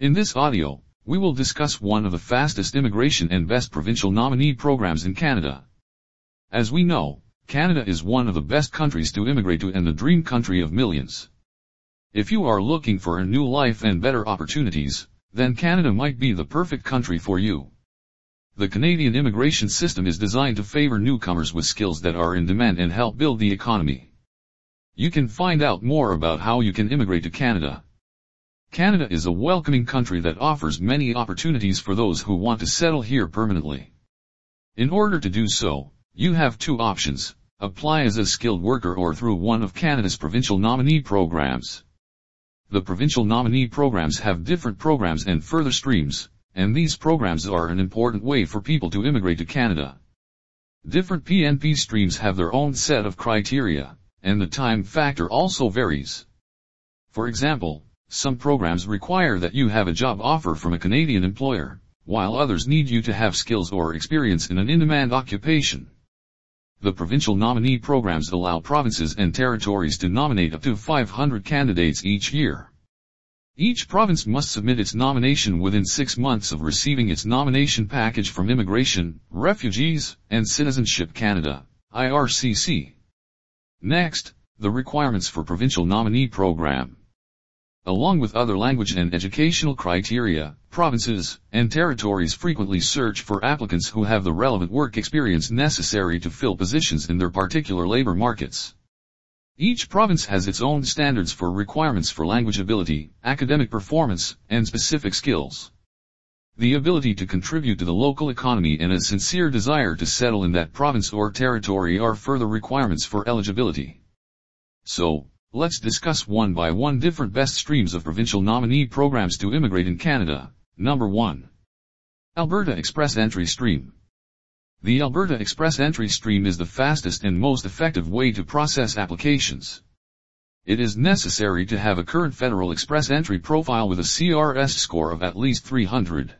In this audio, we will discuss one of the fastest immigration and best provincial nominee programs in Canada. As we know, Canada is one of the best countries to immigrate to and the dream country of millions. If you are looking for a new life and better opportunities, then Canada might be the perfect country for you. The Canadian immigration system is designed to favor newcomers with skills that are in demand and help build the economy. You can find out more about how you can immigrate to Canada. Canada is a welcoming country that offers many opportunities for those who want to settle here permanently. In order to do so, you have two options, apply as a skilled worker or through one of Canada's provincial nominee programs. The provincial nominee programs have different programs and further streams, and these programs are an important way for people to immigrate to Canada. Different PNP streams have their own set of criteria, and the time factor also varies. For example, some programs require that you have a job offer from a Canadian employer, while others need you to have skills or experience in an in-demand occupation. The provincial nominee programs allow provinces and territories to nominate up to 500 candidates each year. Each province must submit its nomination within six months of receiving its nomination package from Immigration, Refugees, and Citizenship Canada, IRCC. Next, the requirements for provincial nominee program. Along with other language and educational criteria, provinces and territories frequently search for applicants who have the relevant work experience necessary to fill positions in their particular labor markets. Each province has its own standards for requirements for language ability, academic performance, and specific skills. The ability to contribute to the local economy and a sincere desire to settle in that province or territory are further requirements for eligibility. So, let's discuss one by one different best streams of provincial nominee programs to immigrate in Canada. Number 1. Alberta Express Entry Stream. The Alberta Express Entry Stream is the fastest and most effective way to process applications. It is necessary to have a current Federal Express Entry profile with a CRS score of at least 300.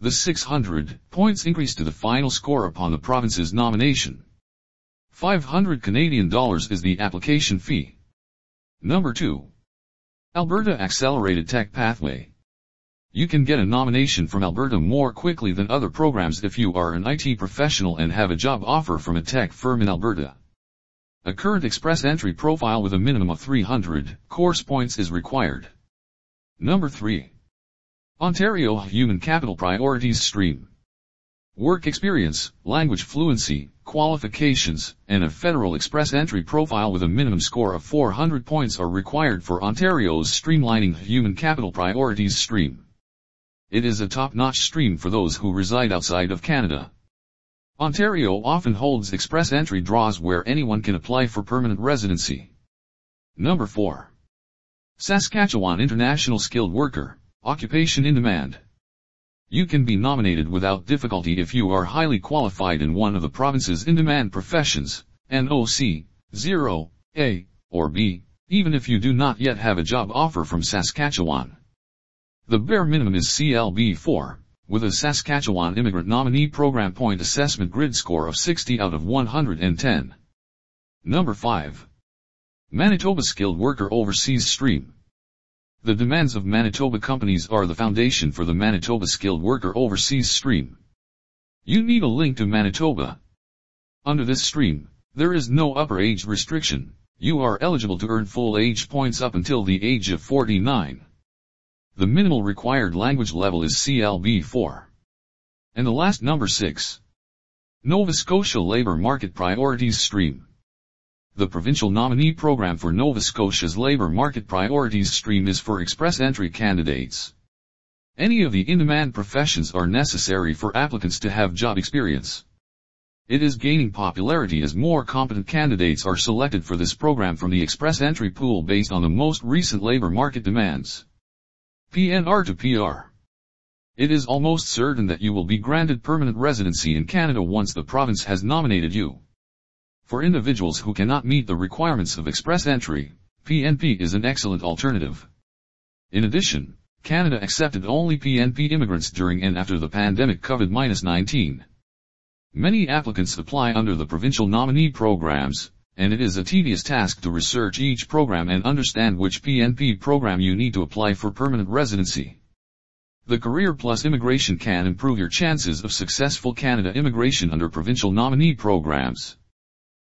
The 600 points increase to the final score upon the province's nomination. 500 Canadian dollars is the application fee. Number 2. Alberta Accelerated Tech Pathway. You can get a nomination from Alberta more quickly than other programs if you are an IT professional and have a job offer from a tech firm in Alberta. A current express entry profile with a minimum of 300 course points is required. Number 3. Ontario Human Capital Priorities Stream. Work experience, language fluency, qualifications, and a federal express entry profile with a minimum score of 400 points are required for Ontario's streamlining human capital priorities stream. It is a top-notch stream for those who reside outside of Canada. Ontario often holds express entry draws where anyone can apply for permanent residency. Number 4. Saskatchewan International Skilled Worker, Occupation in Demand. You can be nominated without difficulty if you are highly qualified in one of the province's in-demand professions, NOC, 0, A, or B, even if you do not yet have a job offer from Saskatchewan. The bare minimum is CLB 4, with a Saskatchewan Immigrant Nominee Program Point Assessment Grid score of 60 out of 110. Number 5. Manitoba Skilled Worker Overseas Stream. The demands of Manitoba companies are the foundation for the Manitoba Skilled Worker Overseas Stream. You need a link to Manitoba. Under this stream, there is no upper age restriction. You are eligible to earn full age points up until the age of 49. The minimal required language level is CLB4. And the last number 6. Nova Scotia Labour Market Priorities Stream. The provincial nominee program for Nova Scotia's Labour Market Priorities Stream is for express entry candidates. Any of the in-demand professions are necessary for applicants to have job experience. It is gaining popularity as more competent candidates are selected for this program from the express entry pool based on the most recent labor market demands. PNR to PR. It is almost certain that you will be granted permanent residency in Canada once the province has nominated you. For individuals who cannot meet the requirements of express entry, PNP is an excellent alternative. In addition, Canada accepted only PNP immigrants during and after the pandemic COVID-19. Many applicants apply under the provincial nominee programs, and it is a tedious task to research each program and understand which PNP program you need to apply for permanent residency. The Career Plus immigration can improve your chances of successful Canada immigration under provincial nominee programs.